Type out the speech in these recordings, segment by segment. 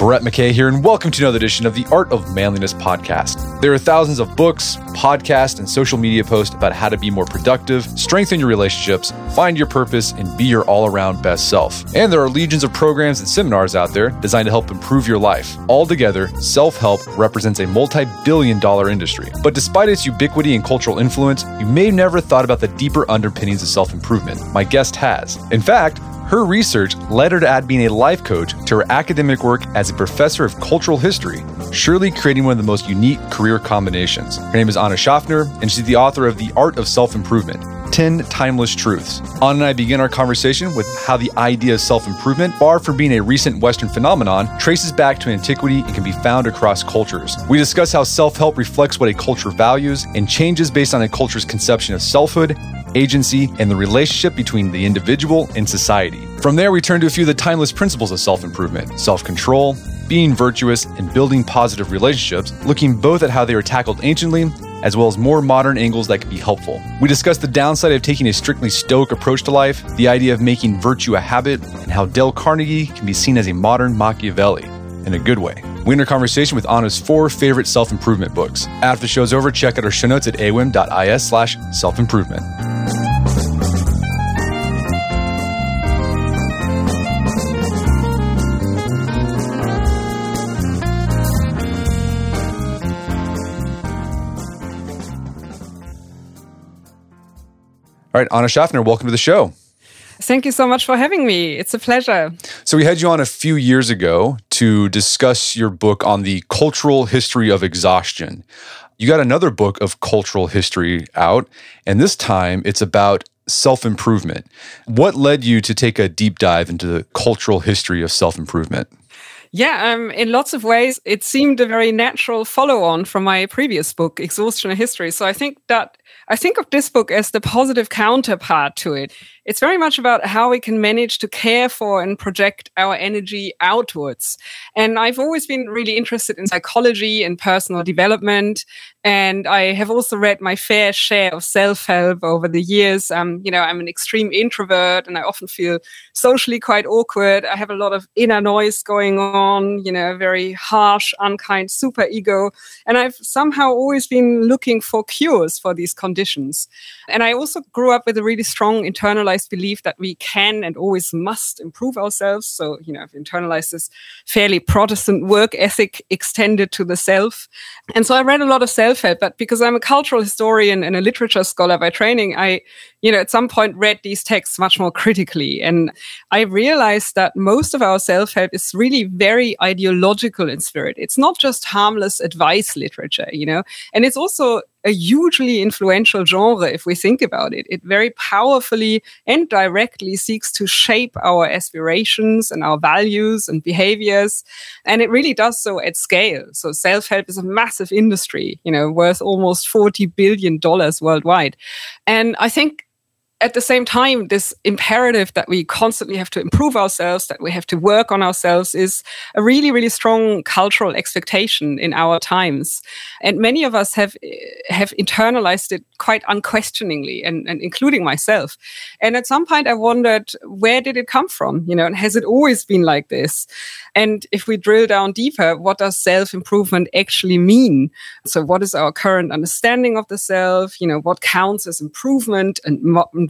Brett McKay here, and welcome to another edition of the Art of Manliness podcast. There are thousands of books, podcasts, and social media posts about how to be more productive, strengthen your relationships, find your purpose, and be your all around best self. And there are legions of programs and seminars out there designed to help improve your life. Altogether, self help represents a multi billion dollar industry. But despite its ubiquity and cultural influence, you may have never thought about the deeper underpinnings of self improvement. My guest has. In fact, her research led her to add being a life coach to her academic work as a professor of cultural history, surely creating one of the most unique career combinations. Her name is Anna Schaffner, and she's the author of The Art of Self Improvement 10 Timeless Truths. Anna and I begin our conversation with how the idea of self improvement, far from being a recent Western phenomenon, traces back to antiquity and can be found across cultures. We discuss how self help reflects what a culture values and changes based on a culture's conception of selfhood agency, and the relationship between the individual and society. From there, we turn to a few of the timeless principles of self improvement self control, being virtuous, and building positive relationships, looking both at how they were tackled anciently as well as more modern angles that could be helpful. We discuss the downside of taking a strictly stoic approach to life, the idea of making virtue a habit, and how Dale Carnegie can be seen as a modern Machiavelli in a good way. We end our conversation with Anna's four favorite self improvement books. After the show's over, check out our show notes at aom.is slash self All right, Anna Schaffner, welcome to the show. Thank you so much for having me. It's a pleasure. So, we had you on a few years ago to discuss your book on the cultural history of exhaustion. You got another book of cultural history out, and this time it's about self improvement. What led you to take a deep dive into the cultural history of self improvement? Yeah, um, in lots of ways, it seemed a very natural follow on from my previous book, Exhaustion A History. So I think that I think of this book as the positive counterpart to it. It's very much about how we can manage to care for and project our energy outwards. And I've always been really interested in psychology and personal development. And I have also read my fair share of self help over the years. Um, you know, I'm an extreme introvert and I often feel socially quite awkward. I have a lot of inner noise going on, you know, very harsh, unkind super ego. And I've somehow always been looking for cures for these conditions. And I also grew up with a really strong internalized belief that we can and always must improve ourselves. So, you know, I've internalized this fairly Protestant work ethic extended to the self. And so I read a lot of self but because I'm a cultural historian and a literature scholar by training, I, you know, at some point read these texts much more critically. And I realized that most of our self help is really very ideological in spirit. It's not just harmless advice literature, you know, and it's also a hugely influential genre if we think about it. It very powerfully and directly seeks to shape our aspirations and our values and behaviors. And it really does so at scale. So self help is a massive industry, you know, worth almost $40 billion worldwide. And I think at the same time, this imperative that we constantly have to improve ourselves, that we have to work on ourselves, is a really, really strong cultural expectation in our times. And many of us have eh, have internalized it quite unquestioningly, and, and including myself. And at some point, I wondered, where did it come from? You know, and has it always been like this? And if we drill down deeper, what does self improvement actually mean? So, what is our current understanding of the self? You know, what counts as improvement and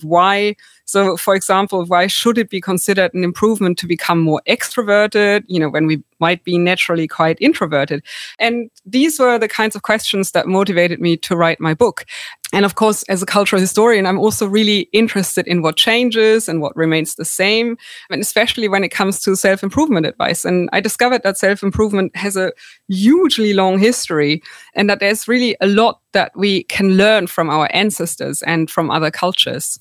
why. So, for example, why should it be considered an improvement to become more extroverted, you know, when we might be naturally quite introverted? And these were the kinds of questions that motivated me to write my book. And of course, as a cultural historian, I'm also really interested in what changes and what remains the same, and especially when it comes to self improvement advice. And I discovered that self improvement has a hugely long history and that there's really a lot that we can learn from our ancestors and from other cultures.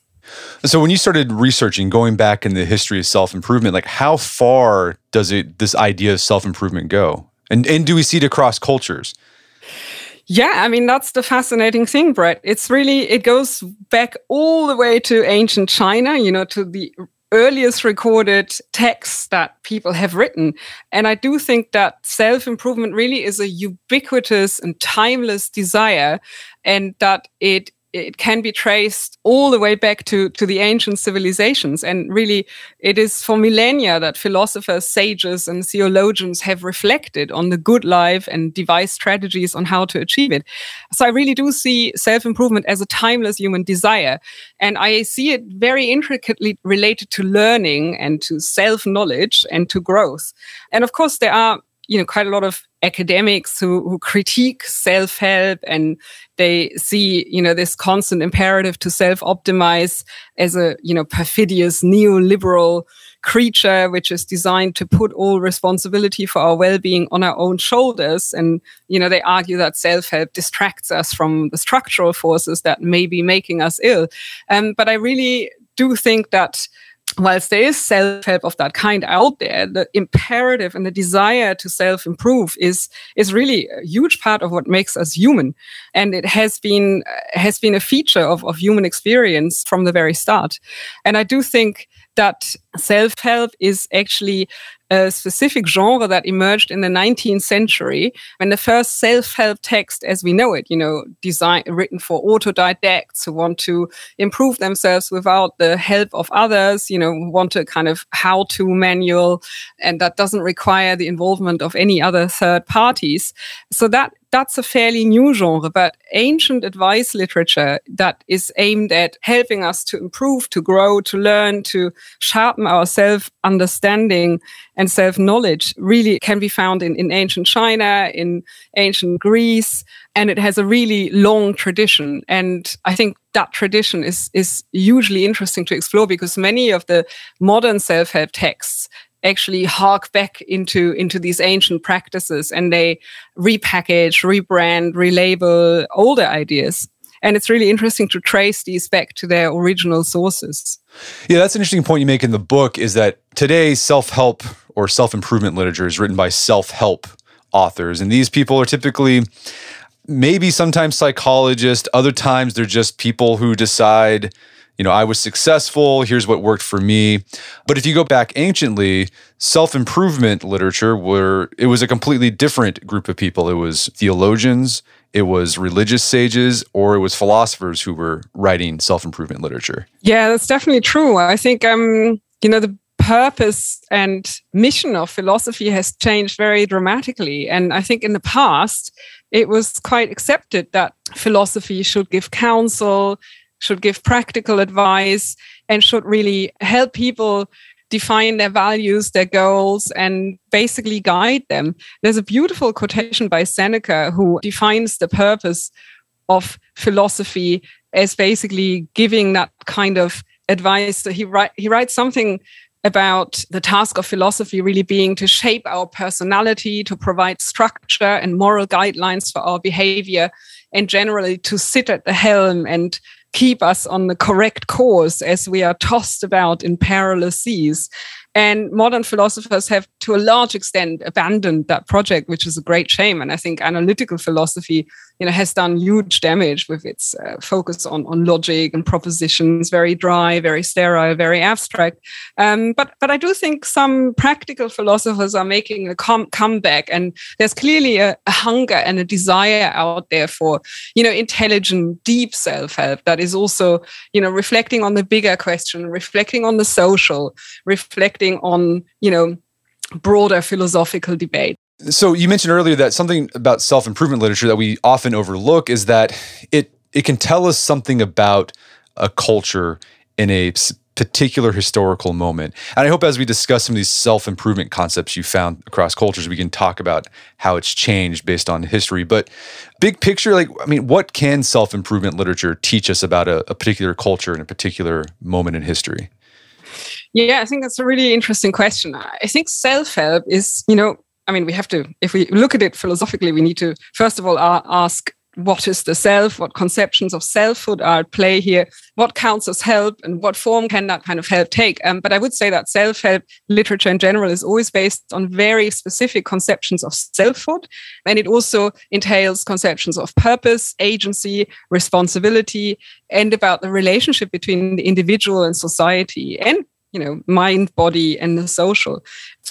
So when you started researching, going back in the history of self-improvement, like how far does it this idea of self-improvement go? And and do we see it across cultures? Yeah, I mean that's the fascinating thing, Brett. It's really it goes back all the way to ancient China, you know, to the earliest recorded texts that people have written. And I do think that self improvement really is a ubiquitous and timeless desire, and that it it can be traced all the way back to, to the ancient civilizations. And really, it is for millennia that philosophers, sages, and theologians have reflected on the good life and devised strategies on how to achieve it. So I really do see self improvement as a timeless human desire. And I see it very intricately related to learning and to self knowledge and to growth. And of course, there are you know quite a lot of academics who, who critique self-help and they see you know this constant imperative to self-optimize as a you know perfidious neoliberal creature which is designed to put all responsibility for our well-being on our own shoulders. And you know they argue that self-help distracts us from the structural forces that may be making us ill. Um, but i really do think that whilst there is self-help of that kind out there, the imperative and the desire to self-improve is is really a huge part of what makes us human, and it has been uh, has been a feature of, of human experience from the very start. And I do think that self-help is actually a specific genre that emerged in the 19th century when the first self-help text as we know it you know design written for autodidacts who want to improve themselves without the help of others you know want a kind of how-to manual and that doesn't require the involvement of any other third parties. So that that's a fairly new genre, but ancient advice literature that is aimed at helping us to improve, to grow, to learn, to sharpen our self understanding and self knowledge really can be found in, in ancient China, in ancient Greece, and it has a really long tradition. And I think that tradition is, is hugely interesting to explore because many of the modern self help texts actually hark back into into these ancient practices and they repackage rebrand relabel older ideas and it's really interesting to trace these back to their original sources yeah that's an interesting point you make in the book is that today self-help or self-improvement literature is written by self-help authors. And these people are typically maybe sometimes psychologists other times they're just people who decide you know, I was successful, here's what worked for me. But if you go back anciently, self-improvement literature were it was a completely different group of people. It was theologians, it was religious sages, or it was philosophers who were writing self-improvement literature. Yeah, that's definitely true. I think um, you know, the purpose and mission of philosophy has changed very dramatically. And I think in the past, it was quite accepted that philosophy should give counsel, should give practical advice, and should really help people define their values, their goals, and basically guide them. There's a beautiful quotation by Seneca who defines the purpose of philosophy as basically giving that kind of advice. So he, write, he writes something about the task of philosophy really being to shape our personality, to provide structure and moral guidelines for our behavior, and generally to sit at the helm and keep us on the correct course as we are tossed about in perilous seas. And modern philosophers have, to a large extent, abandoned that project, which is a great shame. And I think analytical philosophy you know, has done huge damage with its uh, focus on, on logic and propositions, very dry, very sterile, very abstract. Um, but but I do think some practical philosophers are making a com- comeback, and there's clearly a, a, hunger and a desire out there for you know intelligent, deep self-help that is also you know reflecting on the bigger question, reflecting on the social, reflecting on you know broader philosophical debate. So you mentioned earlier that something about self-improvement literature that we often overlook is that it it can tell us something about a culture in a particular historical moment. And I hope as we discuss some of these self-improvement concepts you found across cultures, we can talk about how it's changed based on history. But big picture, like I mean, what can self-improvement literature teach us about a, a particular culture in a particular moment in history? Yeah, I think that's a really interesting question. I think self-help is, you know, I mean, we have to, if we look at it philosophically, we need to, first of all, ask what is the self? What conceptions of selfhood are at play here? What counts as help and what form can that kind of help take? Um, but I would say that self help literature in general is always based on very specific conceptions of selfhood. And it also entails conceptions of purpose, agency, responsibility, and about the relationship between the individual and society and you know mind body and the social.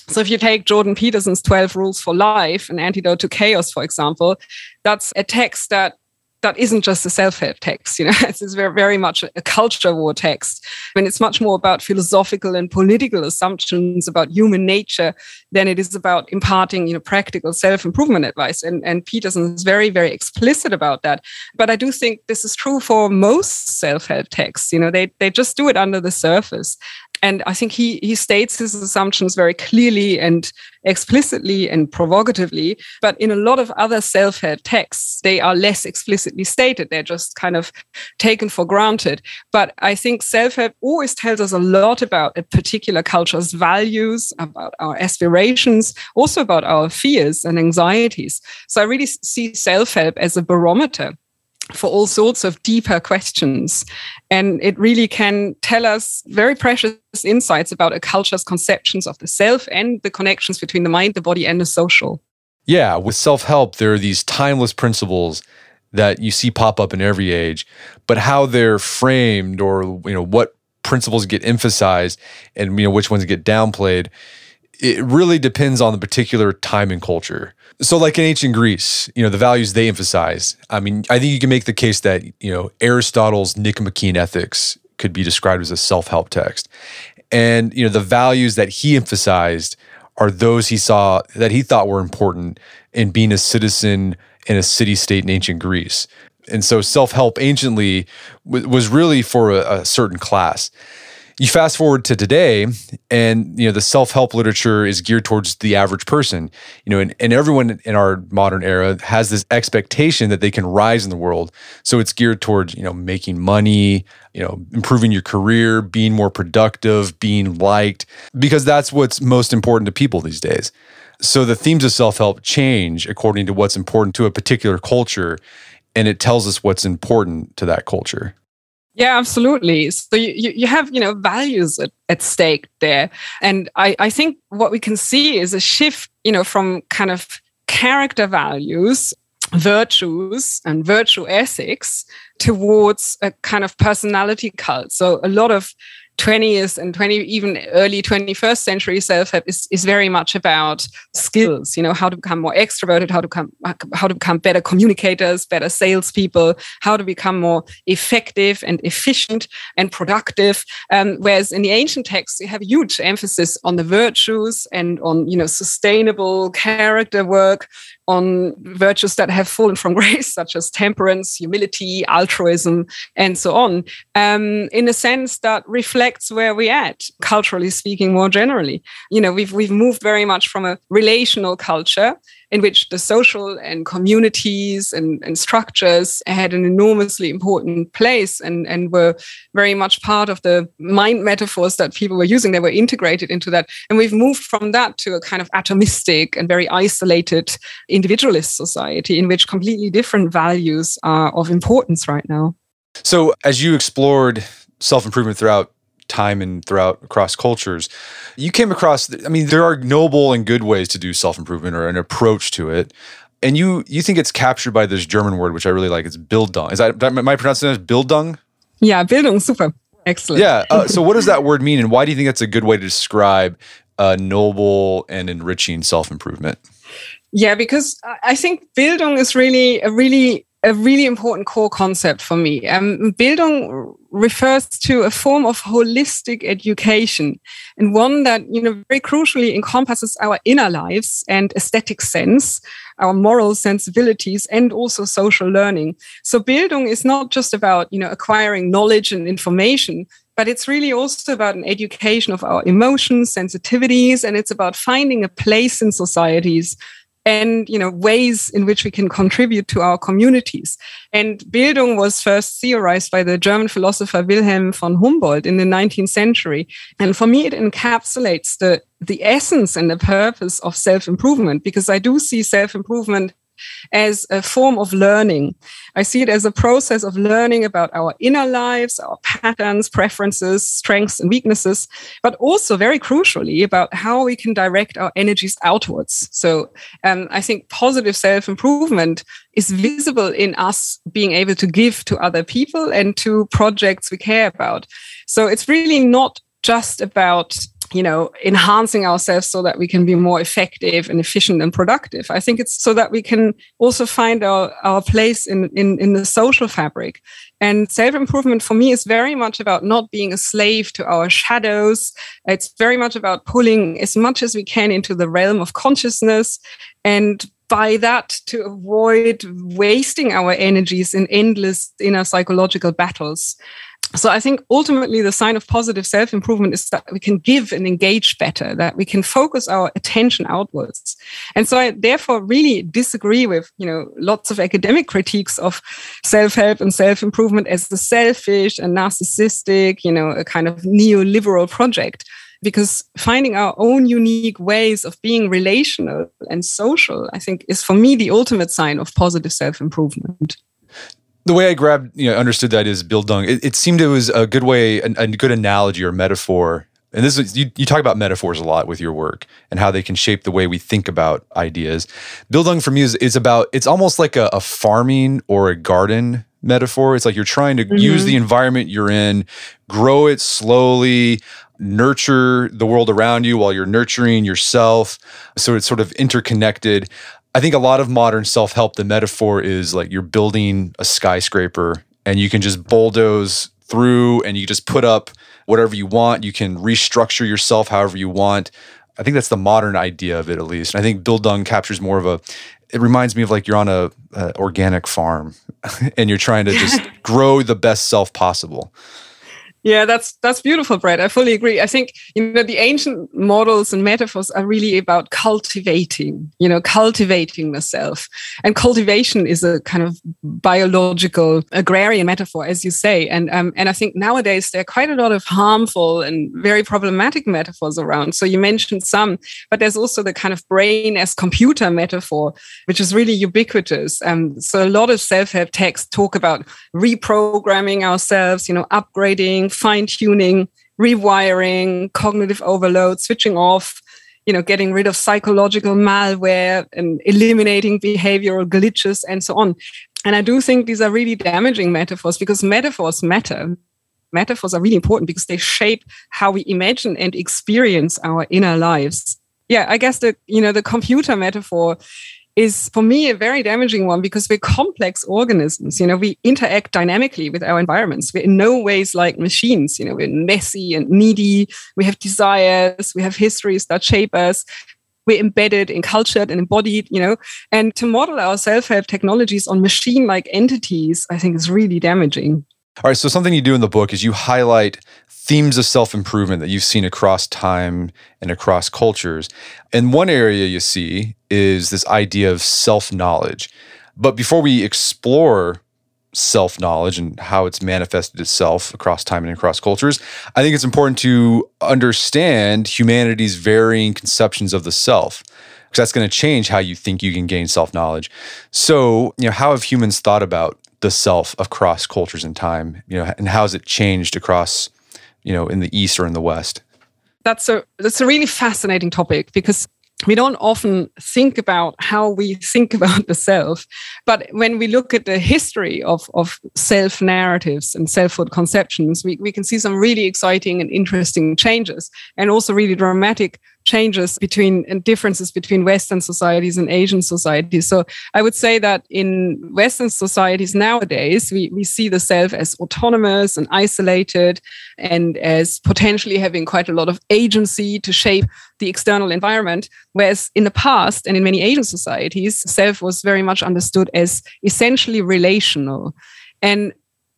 So if you take jordan peterson's 12 rules for life an antidote to chaos for example that's a text that that isn't just a self-help text you know it's very, very much a culture war text. I mean, it's much more about philosophical and political assumptions about human nature than it is about imparting you know practical self-improvement advice. And and peterson is very very explicit about that. But i do think this is true for most self-help texts you know they they just do it under the surface. And I think he he states his assumptions very clearly and explicitly and provocatively. But in a lot of other self-help texts, they are less explicitly stated. They're just kind of taken for granted. But I think self-help always tells us a lot about a particular culture's values, about our aspirations, also about our fears and anxieties. So I really see self-help as a barometer for all sorts of deeper questions. And it really can tell us very precious insights about a culture's conceptions of the self and the connections between the mind, the body, and the social. Yeah, with self help, there are these timeless principles that you see pop up in every age, but how they're framed or you know what principles get emphasized and you know which ones get downplayed, it really depends on the particular time and culture. So, like in ancient Greece, you know, the values they emphasized. I mean, I think you can make the case that, you know, Aristotle's Nicomachean Ethics could be described as a self help text. And, you know, the values that he emphasized are those he saw that he thought were important in being a citizen in a city state in ancient Greece. And so, self help anciently was really for a, a certain class you fast forward to today and you know the self-help literature is geared towards the average person. You know and, and everyone in our modern era has this expectation that they can rise in the world. So it's geared towards you know making money you know improving your career being more productive being liked because that's what's most important to people these days. So the themes of self-help change according to what's important to a particular culture and it tells us what's important to that culture yeah, absolutely. So you, you have, you know, values at, at stake there. And I, I think what we can see is a shift, you know, from kind of character values, virtues and virtue ethics towards a kind of personality cult. So a lot of 20th and 20 even early 21st century self-help is, is very much about skills you know how to become more extroverted how to become how to become better communicators better salespeople how to become more effective and efficient and productive. Um, whereas in the ancient texts you have huge emphasis on the virtues and on you know sustainable character work on virtues that have fallen from grace, such as temperance, humility, altruism, and so on, um, in a sense that reflects where we're at, culturally speaking, more generally. You know, we've we've moved very much from a relational culture in which the social and communities and, and structures had an enormously important place and, and were very much part of the mind metaphors that people were using. They were integrated into that. And we've moved from that to a kind of atomistic and very isolated individualist society in which completely different values are of importance right now. So, as you explored self improvement throughout time and throughout across cultures. You came across, I mean, there are noble and good ways to do self improvement or an approach to it. And you you think it's captured by this German word, which I really like. It's Bildung. Is that, my pronunciation is Bildung? Yeah, Bildung, super. Excellent. Yeah. Uh, so, what does that word mean, and why do you think that's a good way to describe uh, noble and enriching self improvement? Yeah, because I think Bildung is really a really a really important core concept for me. Um, Bildung refers to a form of holistic education and one that, you know, very crucially encompasses our inner lives and aesthetic sense, our moral sensibilities, and also social learning. So Bildung is not just about, you know, acquiring knowledge and information, but it's really also about an education of our emotions, sensitivities, and it's about finding a place in societies and you know ways in which we can contribute to our communities. And Bildung was first theorized by the German philosopher Wilhelm von Humboldt in the 19th century. And for me, it encapsulates the the essence and the purpose of self improvement because I do see self improvement as a form of learning. I see it as a process of learning about our inner lives, our patterns, preferences, strengths, and weaknesses, but also very crucially about how we can direct our energies outwards. So um, I think positive self improvement is visible in us being able to give to other people and to projects we care about. So it's really not just about you know, enhancing ourselves so that we can be more effective and efficient and productive. I think it's so that we can also find our, our place in, in, in the social fabric. And self improvement for me is very much about not being a slave to our shadows. It's very much about pulling as much as we can into the realm of consciousness and by that to avoid wasting our energies in endless inner psychological battles so I think ultimately the sign of positive self improvement is that we can give and engage better, that we can focus our attention outwards. And so I therefore really disagree with, you know, lots of academic critiques of self help and self improvement as the selfish and narcissistic, you know, a kind of neoliberal project. Because finding our own unique ways of being relational and social, I think, is for me the ultimate sign of positive self improvement the way I grabbed, you know, understood that is Bildung. It, it seemed it was a good way, a, a good analogy or metaphor. And this is you, you talk about metaphors a lot with your work and how they can shape the way we think about ideas. Bildung for me is, is about it's almost like a, a farming or a garden metaphor. It's like you're trying to mm-hmm. use the environment you're in, grow it slowly, nurture the world around you while you're nurturing yourself. So it's sort of interconnected. I think a lot of modern self help, the metaphor is like you're building a skyscraper and you can just bulldoze through and you just put up whatever you want. You can restructure yourself however you want. I think that's the modern idea of it, at least. And I think Bildung captures more of a. It reminds me of like you're on a, a organic farm, and you're trying to just grow the best self possible. Yeah, that's that's beautiful, Brett. I fully agree. I think you know the ancient models and metaphors are really about cultivating, you know, cultivating the self. And cultivation is a kind of biological agrarian metaphor, as you say. And um, and I think nowadays there are quite a lot of harmful and very problematic metaphors around. So you mentioned some, but there's also the kind of brain as computer metaphor, which is really ubiquitous. Um, so a lot of self-help texts talk about reprogramming ourselves, you know, upgrading fine tuning, rewiring, cognitive overload, switching off, you know, getting rid of psychological malware and eliminating behavioral glitches and so on. And I do think these are really damaging metaphors because metaphors matter. Metaphors are really important because they shape how we imagine and experience our inner lives. Yeah, I guess the you know the computer metaphor is for me a very damaging one because we're complex organisms. You know, we interact dynamically with our environments. We're in no ways like machines. You know, we're messy and needy. We have desires. We have histories that shape us. We're embedded and and embodied, you know, and to model our self-help technologies on machine-like entities, I think is really damaging. All right. So something you do in the book is you highlight themes of self improvement that you've seen across time and across cultures. And one area you see is this idea of self knowledge. But before we explore self knowledge and how it's manifested itself across time and across cultures, I think it's important to understand humanity's varying conceptions of the self because that's going to change how you think you can gain self knowledge. So, you know, how have humans thought about the self across cultures and time? You know, and how has it changed across you know, in the East or in the West? That's a that's a really fascinating topic because we don't often think about how we think about the self. But when we look at the history of, of self narratives and selfhood conceptions, we, we can see some really exciting and interesting changes and also really dramatic changes between and differences between Western societies and Asian societies. So I would say that in Western societies nowadays, we, we see the self as autonomous and isolated and as potentially having quite a lot of agency to shape the external environment. Whereas in the past and in many Asian societies, self was very much understood as essentially relational. And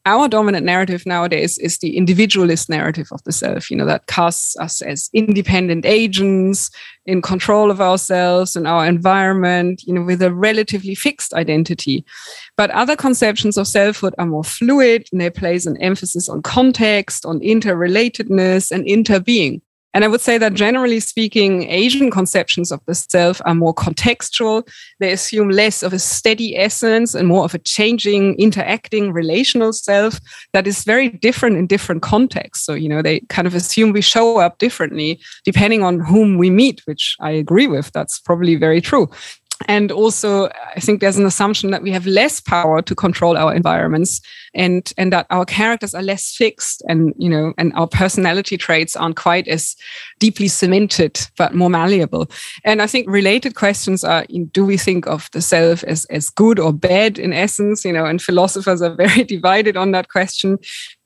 our dominant narrative nowadays is the individualist narrative of the self, you know, that casts us as independent agents in control of ourselves and our environment, you know, with a relatively fixed identity. But other conceptions of selfhood are more fluid and they place an emphasis on context, on interrelatedness and interbeing. And I would say that generally speaking, Asian conceptions of the self are more contextual. They assume less of a steady essence and more of a changing, interacting, relational self that is very different in different contexts. So, you know, they kind of assume we show up differently depending on whom we meet, which I agree with. That's probably very true. And also i think there's an assumption that we have less power to control our environments and and that our characters are less fixed and you know and our personality traits aren't quite as deeply cemented but more malleable. And i think related questions are do we think of the self as as good or bad in essence you know and philosophers are very divided on that question.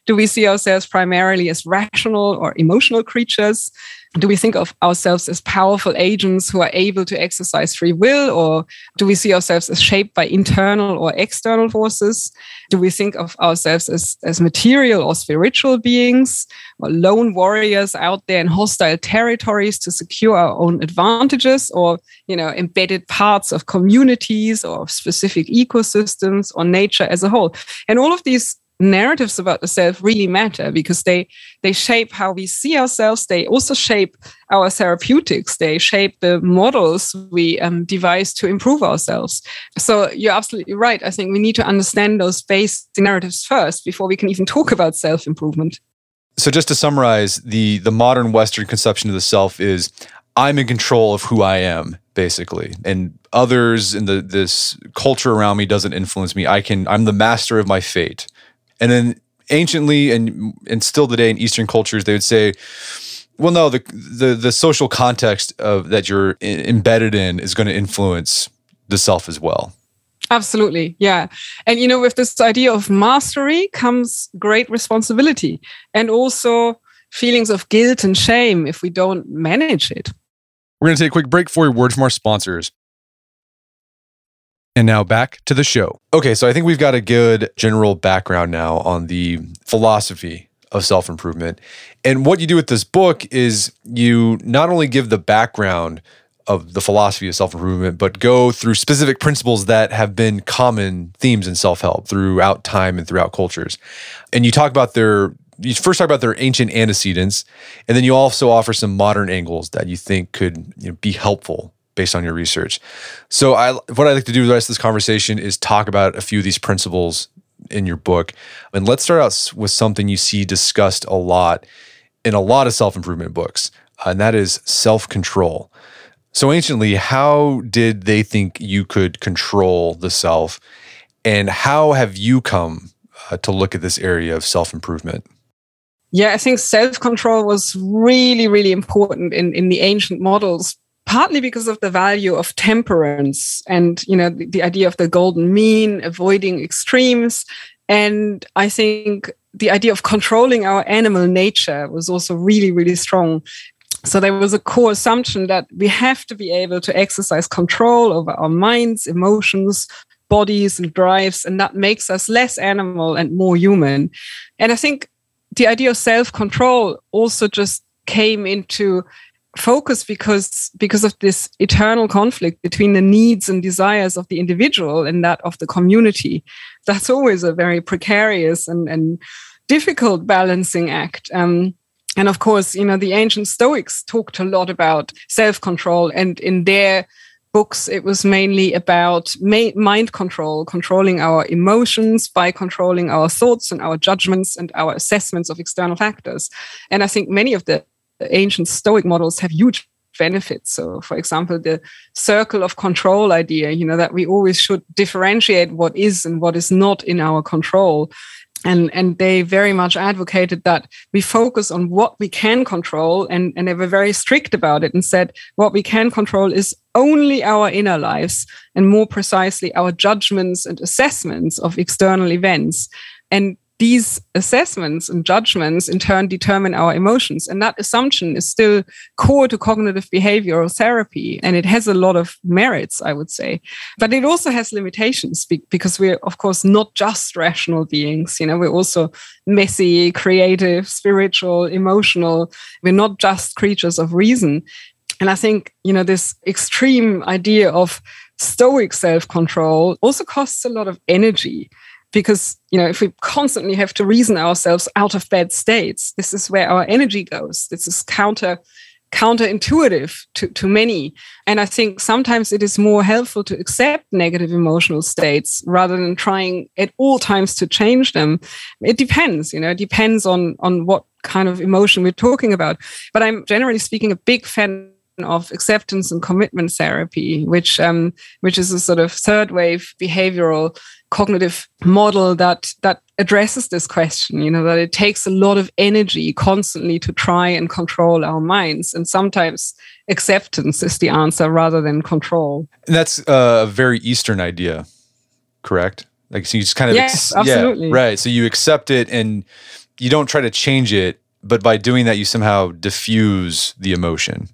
Do we see ourselves primarily as rational or emotional creatures do we think of ourselves as powerful agents who are able to exercise free will or do we see ourselves as shaped by internal or external forces? Do we think of ourselves as, as material or spiritual beings or lone warriors out there in hostile territories to secure our own advantages or you know embedded parts of communities or specific ecosystems or nature as a whole? And all of these narratives about the self really matter because they they shape how we see ourselves. They also shape our therapeutics. They shape the models we um, devise to improve ourselves. So you're absolutely right. I think we need to understand those base narratives first before we can even talk about self improvement so just to summarize the the modern western conception of the self is i'm in control of who i am basically. And others in the this culture around me doesn't influence me. I can i'm the master of my fate and then anciently and and still today in Eastern cultures, they would say, well, no, the the the social context of that you're embedded in is going to influence the self as well. Absolutely. Yeah. And, you know, with this idea of mastery comes great responsibility and also feelings of guilt and shame if we don't manage it. We're going to take a quick break for a word from our sponsors. And now back to the show. Okay, so I think we've got a good general background now on the philosophy of self improvement. And what you do with this book is you not only give the background of the philosophy of self improvement, but go through specific principles that have been common themes in self help throughout time and throughout cultures. And you talk about their you first talk about their ancient antecedents, and then you also offer some modern angles that you think could you know, be helpful based on your research. So I what I like to do with the rest of this conversation is talk about a few of these principles in your book. And let's start out with something you see discussed a lot in a lot of self-improvement books, and that is self-control. So anciently, how did they think you could control the self and how have you come uh, to look at this area of self-improvement? Yeah, I think self control was really, really important in, in the ancient models partly because of the value of temperance and you know the, the, idea of the golden mean avoiding extremes. And i think the idea of controlling our animal nature was also really really strong. So there was a core assumption that we have to be able to exercise control over our minds emotions bodies and drives and that makes us less animal and more human. And i think the idea of self control also just came into focus because because of this eternal conflict between the needs and desires of the individual and that of the community. That's always a very precarious and, and difficult balancing act. Um, and of course you know the ancient stoics talked a lot about self-control and in their books it was mainly about mind control controlling our emotions by controlling our thoughts and our judgments and our assessments of external factors. And i think many of the ancient Stoic models have huge benefits. So, for example, the circle of control idea, you know, that we always should differentiate what is and what is not in our control. And, and they very much advocated that we focus on what we can control and, and they were very strict about it and said what we can control is only our inner lives and more precisely our judgments and assessments of external events and these assessments and judgments in turn determine our emotions. And that assumption is still core to cognitive behavioral therapy. And it has a lot of merits, I would say. But it also has limitations because we're, of course, not just rational beings. You know, we're also messy, creative, spiritual, emotional. We're not just creatures of reason. And I think, you know, this extreme idea of stoic self control also costs a lot of energy because you know if we constantly have to reason ourselves out of bad states this is where our energy goes. This is counter counterintuitive to, to many. And i think sometimes it is more helpful to accept negative emotional states rather than trying at all times to change them. It depends you know it depends on on what kind of emotion we're talking about. But i'm generally speaking a big fan of acceptance and commitment therapy, which um, which is a sort of third wave behavioral cognitive model that that addresses this question. You know that it takes a lot of energy constantly to try and control our minds, and sometimes acceptance is the answer rather than control. And that's uh, a very Eastern idea, correct? Like so you just kind of yes, ex- absolutely yeah, right. So you accept it and you don't try to change it, but by doing that you somehow diffuse the emotion.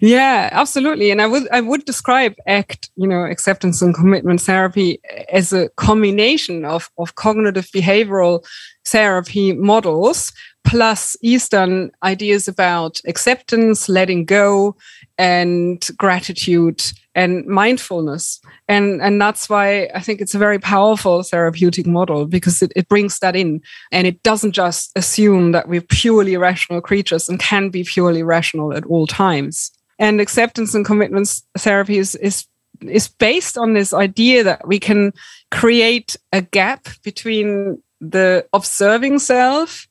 Yeah, absolutely. And I would I would describe ACT, you know, acceptance and commitment therapy as a combination of, of cognitive behavioral therapy models plus Eastern ideas about acceptance, letting go, and gratitude and mindfulness. And, and that's why I think it's a very powerful therapeutic model because it, it brings that in and it doesn't just assume that we're purely rational creatures and can be purely rational at all times. And acceptance and commitments therapy is, is is based on this idea that we can create a gap between the observing self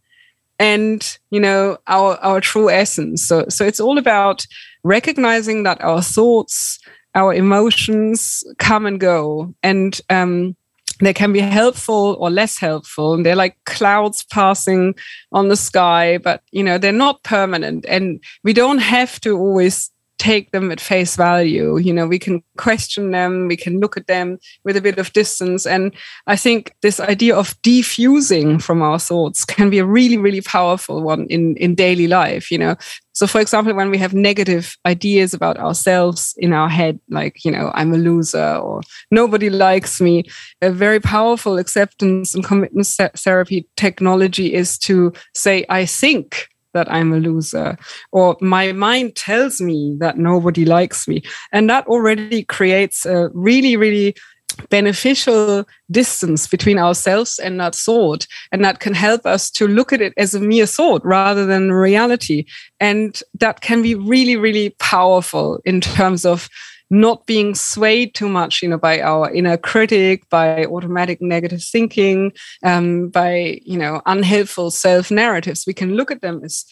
and you know our our true essence so so it's all about recognizing that our thoughts our emotions come and go. And um they can be helpful or less helpful. And they're like clouds passing on the sky but you know they're not permanent. And we don't have to always take them at face value. You know, we can question them, we can look at them with a bit of distance. And I think this idea of defusing from our thoughts can be a really, really powerful one in, in daily life, you know. So, for example, when we have negative ideas about ourselves in our head, like, you know, I'm a loser or nobody likes me, a very powerful acceptance and commitment therapy technology is to say, I think that I'm a loser, or my mind tells me that nobody likes me. And that already creates a really, really beneficial distance between ourselves and that thought. And that can help us to look at it as a mere thought rather than reality. And that can be really, really powerful in terms of not being swayed too much, you know, by our inner critic, by automatic negative thinking, um, by you know unhelpful self narratives. We can look at them as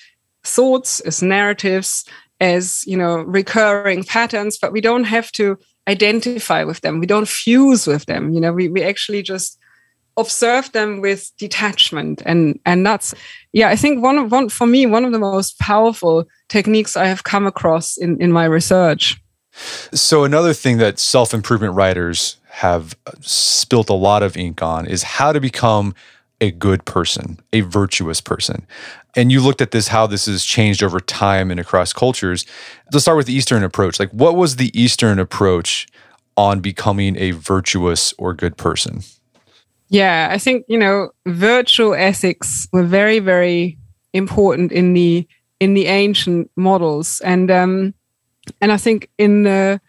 thoughts, as narratives, as you know recurring patterns, but we don't have to identify with them. We don't fuse with them. You know, we we actually just observe them with detachment and and that's yeah i think one of one for me one of the most powerful techniques i have come across in in my research so, another thing that self improvement writers have spilt a lot of ink on is how to become a good person, a virtuous person. And you looked at this, how this has changed over time and across cultures. Let's start with the Eastern approach. Like, what was the Eastern approach on becoming a virtuous or good person? Yeah, I think, you know, virtue ethics were very, very important in the in the ancient models. And um, and I think in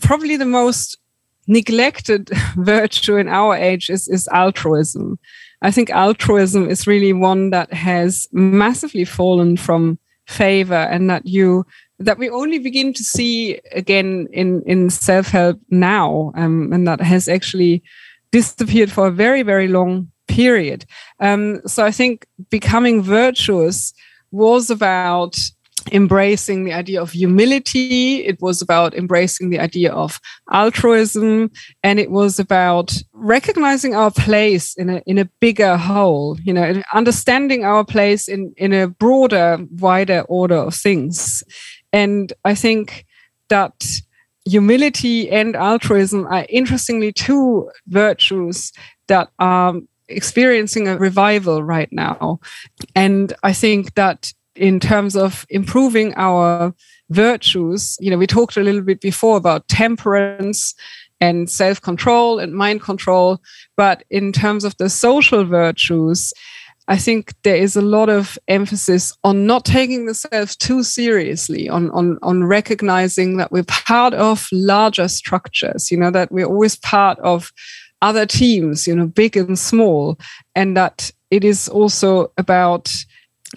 probably the most neglected virtue in our age is, is altruism. I think altruism is really one that has massively fallen from favor and that you that we only begin to see again in in self-help now um, and that has actually disappeared for a very very long period um, so i think becoming virtuous was about embracing the idea of humility. It was about embracing the idea of altruism. And it was about recognizing our place in a, in a bigger whole, you know, understanding our place in, in a broader, wider order of things. And I think that humility and altruism are interestingly two virtues that are experiencing a revival right now. And I think that in terms of improving our virtues, you know, we talked a little bit before about temperance and self control and mind control. But in terms of the social virtues, I think there is a lot of emphasis on not taking the self too seriously, on, on, on recognizing that we're part of larger structures, you know, that we're always part of other teams, you know, big and small, and that it is also about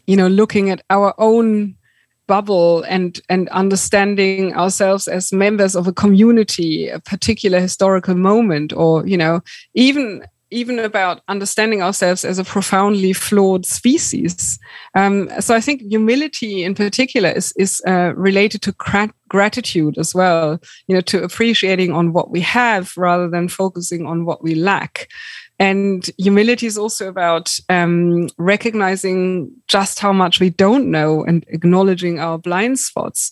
you know looking at our own bubble and and understanding ourselves as members of a community a particular historical moment or you know even even about understanding ourselves as a profoundly flawed species. Um, so I think humility in particular is, is uh, related to grat- gratitude as well, you know, to appreciating on what we have rather than focusing on what we lack. And humility is also about um, recognizing just how much we don't know and acknowledging our blind spots.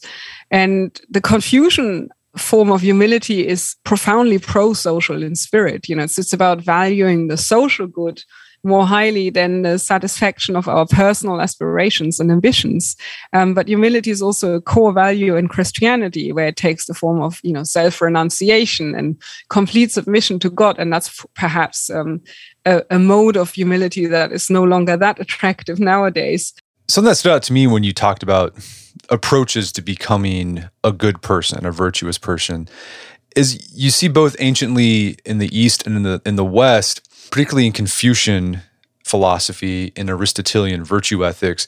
And the Confucian form of humility is profoundly pro-social in spirit. You know, it's, it's about valuing the social good more highly than the satisfaction of our personal aspirations and ambitions. Um, but humility is also a core value in Christianity, where it takes the form of you know self-renunciation and complete submission to God, and that's perhaps um, a, a mode of humility that is no longer that attractive nowadays. Something that stood out to me when you talked about approaches to becoming a good person, a virtuous person, is you see both anciently in the East and in the in the West, particularly in Confucian philosophy in Aristotelian virtue ethics.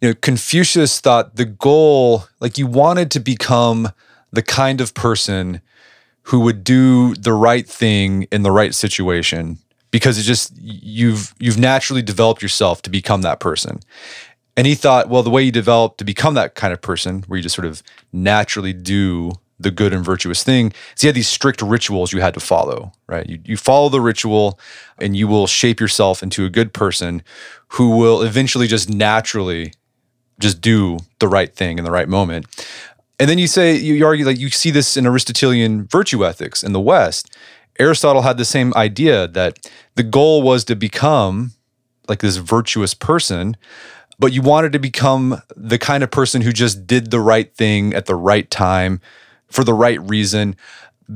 You know, Confucius thought the goal, like you wanted to become the kind of person who would do the right thing in the right situation because it just you've you've naturally developed yourself to become that person. And he thought, well, the way you develop to become that kind of person, where you just sort of naturally do the good and virtuous thing, is you had these strict rituals you had to follow, right? You, you follow the ritual and you will shape yourself into a good person who will eventually just naturally just do the right thing in the right moment. And then you say, you argue like you see this in Aristotelian virtue ethics in the West. Aristotle had the same idea that the goal was to become like this virtuous person but you wanted to become the kind of person who just did the right thing at the right time for the right reason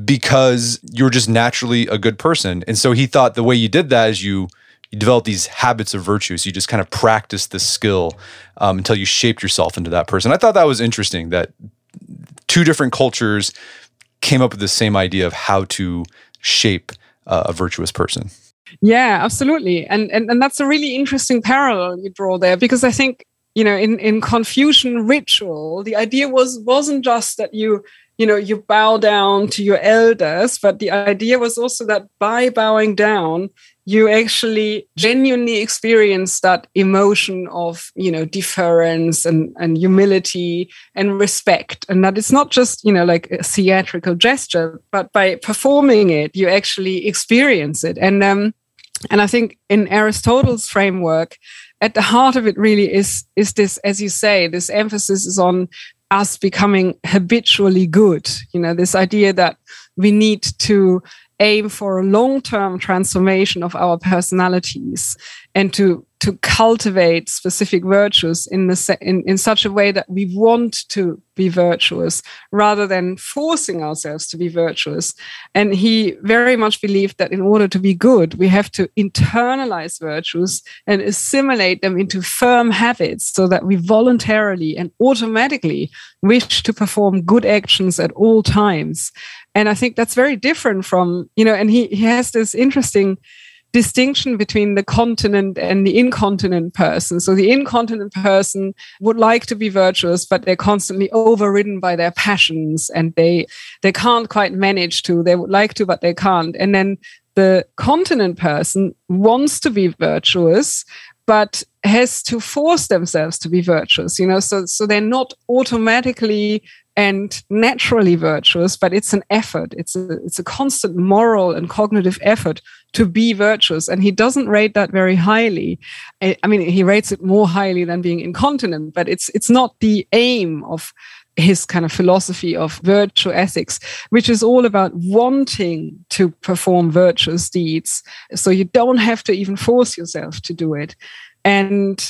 because you're just naturally a good person. And so he thought the way you did that is you you develop these habits of virtues. You just kind of practice this skill um, until you shaped yourself into that person. I thought that was interesting that two different cultures came up with the same idea of how to shape uh, a virtuous person. Yeah, absolutely. And, and and that's a really interesting parallel you draw there because I think, you know, in, in Confucian ritual, the idea was wasn't just that you you know you bow down to your elders but the idea was also that by bowing down you actually genuinely experience that emotion of you know deference and, and humility and respect. And that it's not just you know like a theatrical gesture but by performing it you actually experience it. And um and I think in Aristotle's framework, at the heart of it really is is this, as you say, this emphasis is on us becoming habitually good. You know, this idea that we need to aim for a long-term transformation of our personalities and to to cultivate specific virtues in the in, in such a way that we want to be virtuous rather than forcing ourselves to be virtuous. And he very much believed that in order to be good we have to internalize virtues and assimilate them into firm habits so that we voluntarily and automatically wish to perform good actions at all times and i think that's very different from you know and he, he has this interesting distinction between the continent and the incontinent person. So the incontinent person would like to be virtuous, but they're constantly overridden by their passions and they they can't quite manage to. They would like to, but they can't. And then the continent person wants to be virtuous, but has to force themselves to be virtuous, you know, so so they're not automatically and naturally virtuous, but it's an effort. It's a, it's a constant moral and cognitive effort to be virtuous. And he doesn't rate that very highly. I mean, he rates it more highly than being incontinent, but it's, it's not the aim of his kind of philosophy of virtue ethics, which is all about wanting to perform virtuous deeds. So you don't have to even force yourself to do it. And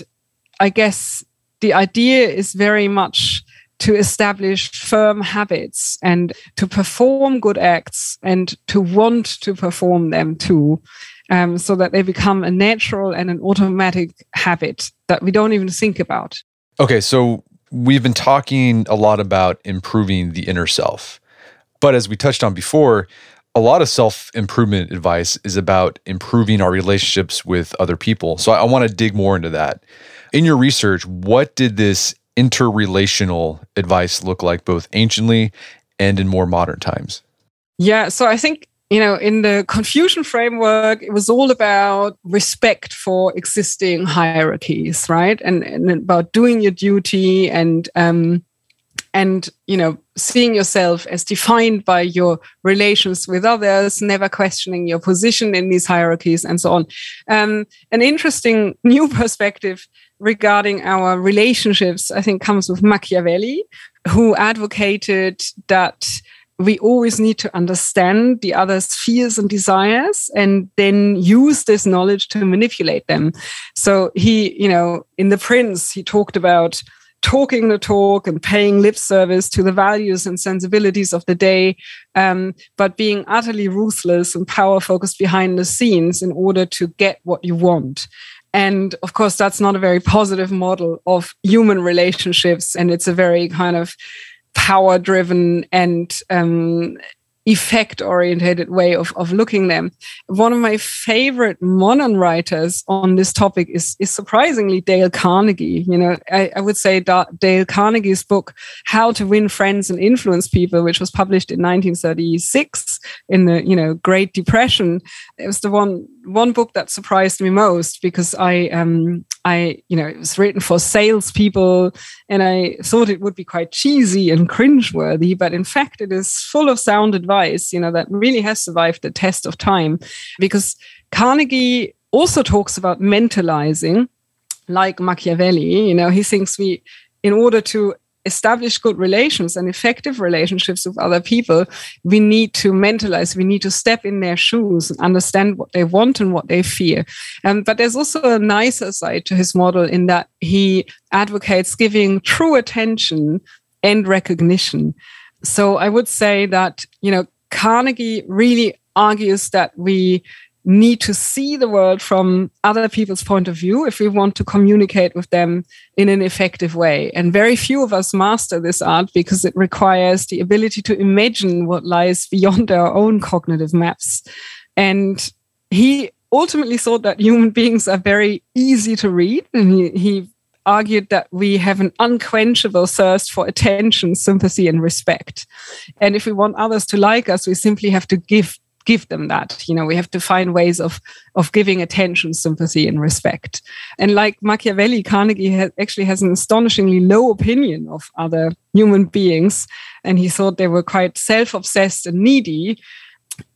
I guess the idea is very much to establish firm habits and to perform good acts and to want to perform them too. Um, so that they become a natural and an automatic habit that we don't even think about. Okay, so we've been talking a lot about improving the inner self. But as we touched on before, a lot of self improvement advice is about improving our relationships with other people. So I want to dig more into that. In your research, what did this interrelational advice look like both anciently and in more modern times? Yeah, so I think you know, in the Confucian framework, it was all about respect for existing hierarchies, right? And, and about doing your duty and um, and you know seeing yourself as defined by your relations with others never questioning your position in these hierarchies and so on um, an interesting new perspective regarding our relationships i think comes with machiavelli who advocated that we always need to understand the other's fears and desires and then use this knowledge to manipulate them so he you know in the prince he talked about talking the talk and paying lip service to the values and sensibilities of the day, um, but being utterly ruthless and power focused behind the scenes in order to get what you want. And of course, that's not a very positive model of human relationships. And it's a very kind of power driven and um, effect oriented way of, of looking them. One of my favorite modern writers on this topic is, is surprisingly Dale Carnegie. You know, I, I would say that Dale Carnegie's book, How to Win Friends and Influence People, which was published in 1936 in the, you know, Great Depression. It was the one one book that surprised me most because I um I you know it was written for salespeople and I thought it would be quite cheesy and cringeworthy, but in fact it is full of sound advice, you know, that really has survived the test of time because Carnegie also talks about mentalizing like Machiavelli, you know, he thinks we in order to establish good relations and effective relationships with other people, we need to mentalize, we need to step in their shoes and understand what they want and what they fear. Um, but there's also a nicer side to his model in that he advocates giving true attention and recognition. So I would say that, you know, Carnegie really argues that we need to see the world from other people's point of view if we want to communicate with them in an effective way. And very few of us master this art because it requires the ability to imagine what lies beyond our own cognitive maps. And he ultimately thought that human beings are very easy to read. And he, he argued that we have an unquenchable thirst for attention, sympathy, and respect. And if we want others to like us, we simply have to give give them that. You know we have to find ways of of giving attention sympathy and respect. And like machiavelli carnegie actually has an astonishingly low opinion of other human beings. And he thought they were quite self-obsessed and needy.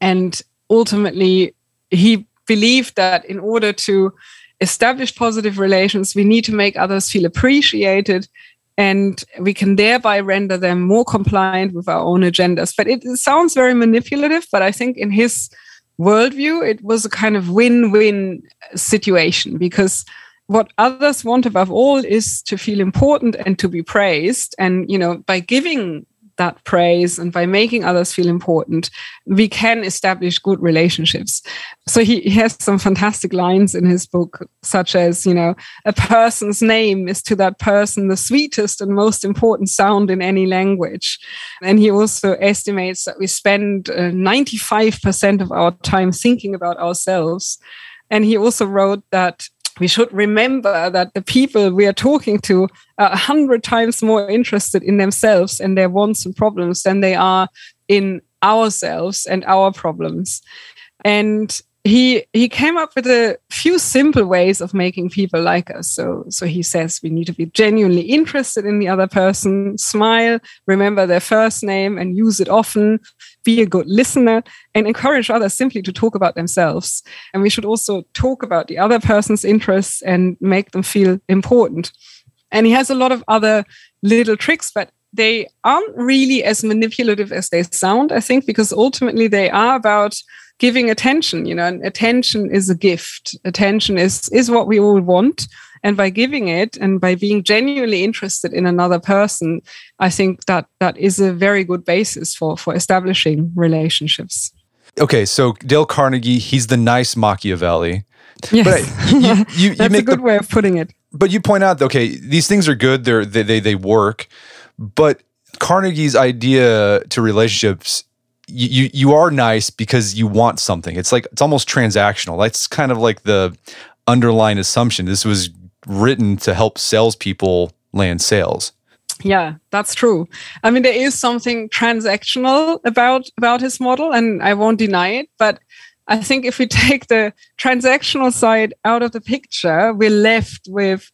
And ultimately he believed that in order to establish positive relations we need to make others feel appreciated and we can thereby render them more compliant with our own agendas. But it, sounds very manipulative, but I think in his worldview, it was a kind of win win situation because what others want above all is to feel important and to be praised. And, you know, by giving that praise and by making others feel important, we can establish good relationships. So he, has some fantastic lines in his book, such as, you know, a person's name is to that person the sweetest and most important sound in any language. And he also estimates that we spend uh, 95% of our time thinking about ourselves. And he also wrote that we should remember that the people we are talking to are a hundred times more interested in themselves and their wants and problems than they are in ourselves and our problems. And he he came up with a few simple ways of making people like us. So so he says we need to be genuinely interested in the other person smile remember their first name and use it often be a good listener and encourage others simply to talk about themselves. And we should also talk about the other person's interests and make them feel important. And he has a lot of other little tricks but they aren't really as manipulative as they sound i think because ultimately they are about giving attention you know and attention is a gift. Attention is is what we all want. And by giving it and by being genuinely interested in another person i think that that is a very good basis for for establishing relationships. Okay so dale carnegie he's the nice machiavelli. Yes. but you, you, you that's make a good the, way of putting it. But you point out okay these things are good they're they, they, they work. But carnegie's idea to relationships you you are nice because you want something. It's like it's almost transactional. That's kind of like the underlying assumption. This was written to help salespeople land sales. Yeah, that's true. I mean, there is something transactional about about his model, and I won't deny it. But I think if we take the transactional side out of the picture, we're left with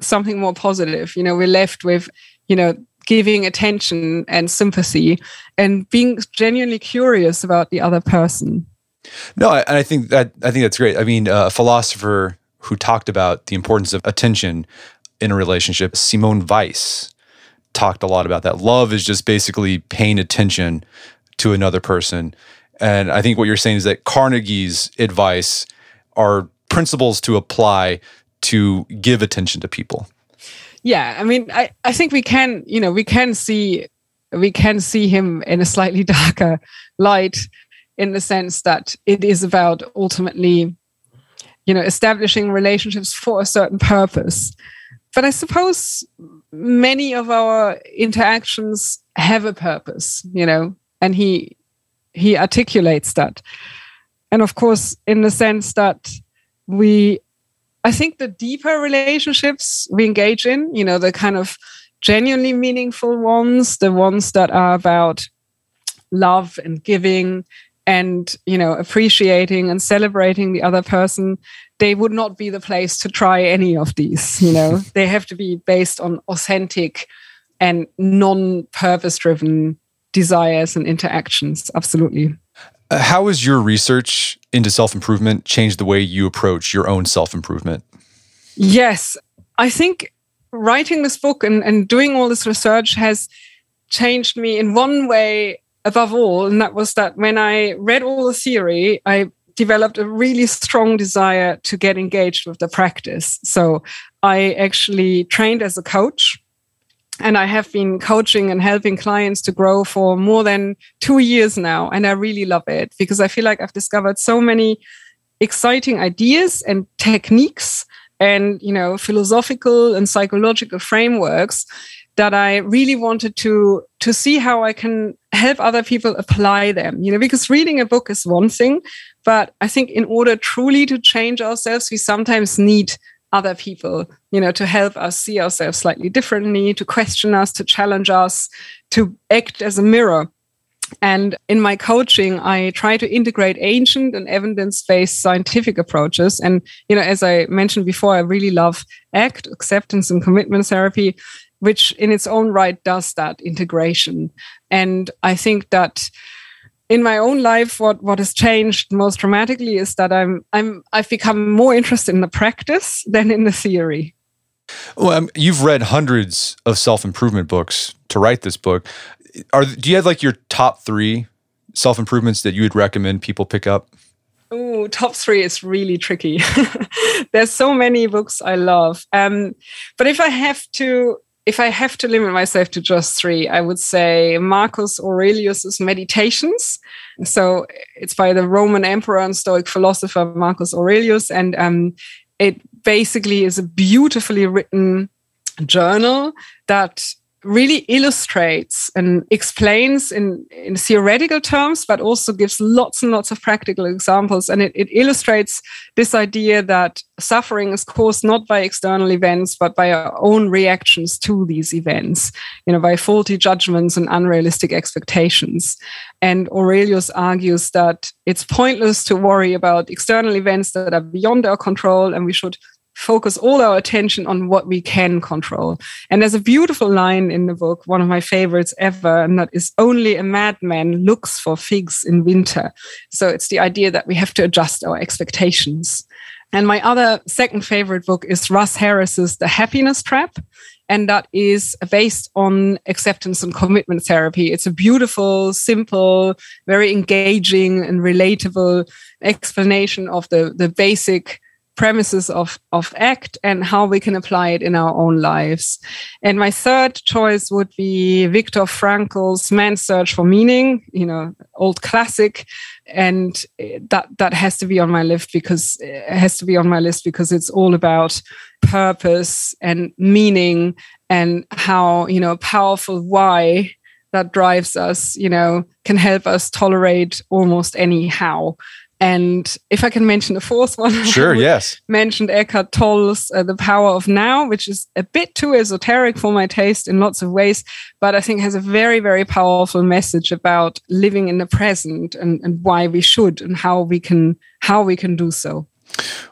something more positive. You know, we're left with you know giving attention and sympathy and being genuinely curious about the other person. No, I, I think that I think that's great. I mean, uh, a philosopher who talked about the importance of attention in a relationship, Simone Weil, talked a lot about that. Love is just basically paying attention to another person. And I think what you're saying is that Carnegie's advice are principles to apply to give attention to people. Yeah, I mean, I, I think we can, you know, we can see we can see him in a slightly darker light in the sense that it is about ultimately, you know, establishing relationships for a certain purpose. But I suppose many of our interactions have a purpose, you know, and he he articulates that. And of course, in the sense that we I think the deeper relationships we engage in, you know, the kind of genuinely meaningful ones, the ones that are about love and giving and you know appreciating and celebrating the other person they would not be the place to try any of these you know? They have to be based on authentic and non-purpose driven desires and interactions. Absolutely. Uh, how has your research into self-improvement changed the way you approach your own self-improvement yes i think writing this book and, and doing all this research has changed me in one way above all, and that was that when I read all the theory, I developed a really strong desire to get engaged with the practice. So I actually trained as a coach. And I have been coaching and helping clients to grow for more than two years now. And I really love it because I feel like I've discovered so many exciting ideas and techniques and, you know, philosophical and psychological frameworks that I really wanted to to see how I can help other people apply them. You know, because reading a book is one thing, but I think in order truly to change ourselves, we sometimes need other people, you know, to help us see ourselves slightly differently, to question us, to challenge us, to act as a mirror. And in my coaching, I try to integrate ancient and evidence-based scientific approaches. And, you know, as I mentioned before, I really love ACT, acceptance and commitment therapy which in its own right does that integration. And I think that in my own life, what, what has changed most dramatically is that I'm I'm I've become more interested in the practice than in the theory. Well, um, you've read hundreds of self improvement books to write this book. Are do you have like your top three self improvements that you would recommend people pick up? Oh, top three is really tricky. There's so many books I love. Um, but if I have to if I have to limit myself to just three, I would say Marcus Aurelius's Meditations. So it's by the Roman emperor and Stoic philosopher Marcus Aurelius, and um, it basically is a beautifully written journal that really illustrates and explains in, in theoretical terms, but also gives lots and lots of practical examples. And it, it illustrates this idea that suffering is caused not by external events, but by our own reactions to these events, you know, by faulty judgments and unrealistic expectations. And Aurelius argues that it's pointless to worry about external events that are beyond our control, and we should focus all our attention on what we can control. And there's a beautiful line in the book, one of my favorites ever, and that is only a madman looks for figs in winter. So it's the idea that we have to adjust our expectations. And my other second favorite book is Russ Harris's The Happiness Trap. And that is based on acceptance and commitment therapy. It's a beautiful, simple, very engaging and relatable explanation of the, the basic premises of, of ACT and how we can apply it in our own lives. And my third choice would be Viktor Frankl's Man's Search for Meaning, you know, old classic. And that, that has to be on my list because it has to be on my list because it's all about purpose and meaning and how, you know, powerful why that drives us, you know, can help us tolerate almost any how And if I can mention a fourth one, sure, yes, mentioned Eckhart Tolle's uh, "The Power of Now," which is a bit too esoteric for my taste in lots of ways, but I think has a very, very powerful message about living in the present and, and why we should and how we can how we can do so.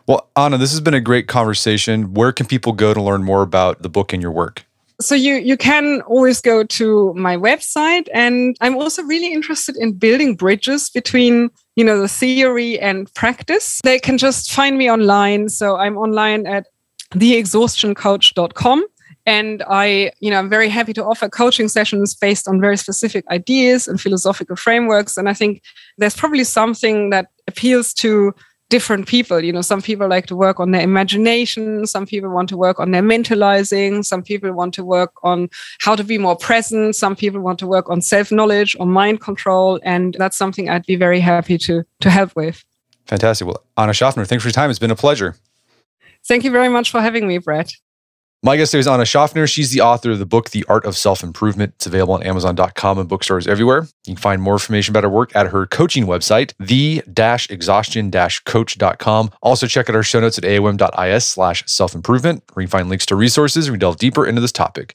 Well, Anna, this has been a great conversation. Where can people go to learn more about the book and your work? so you you can always go to my website and i'm also really interested in building bridges between you know the theory and practice. They can just find me online. So i'm online at theexhaustioncoach.com and i you know i'm very happy to offer coaching sessions based on very specific ideas and philosophical frameworks. And i think there's probably something that appeals to different people. You know, some people like to work on their imagination, some people want to work on their mentalizing, some people want to work on how to be more present, some people want to work on self-knowledge or mind control. And that's something I'd be very happy to to help with. Fantastic. Well, Anna Schaffner, thanks for your time. It's been a pleasure. Thank you very much for having me, Brett. My guest today is Anna Schaffner. She's the author of the book, The Art of Self Improvement. It's available on Amazon.com and bookstores everywhere. You can find more information about her work at her coaching website, the exhaustion coach.com. Also, check out our show notes at aom.is slash self improvement, where you can find links to resources and we delve deeper into this topic.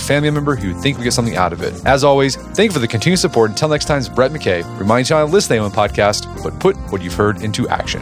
family member who think we get something out of it. As always, thank you for the continued support. Until next time, it's Brett McKay. Remind you on listen to the podcast, but put what you've heard into action.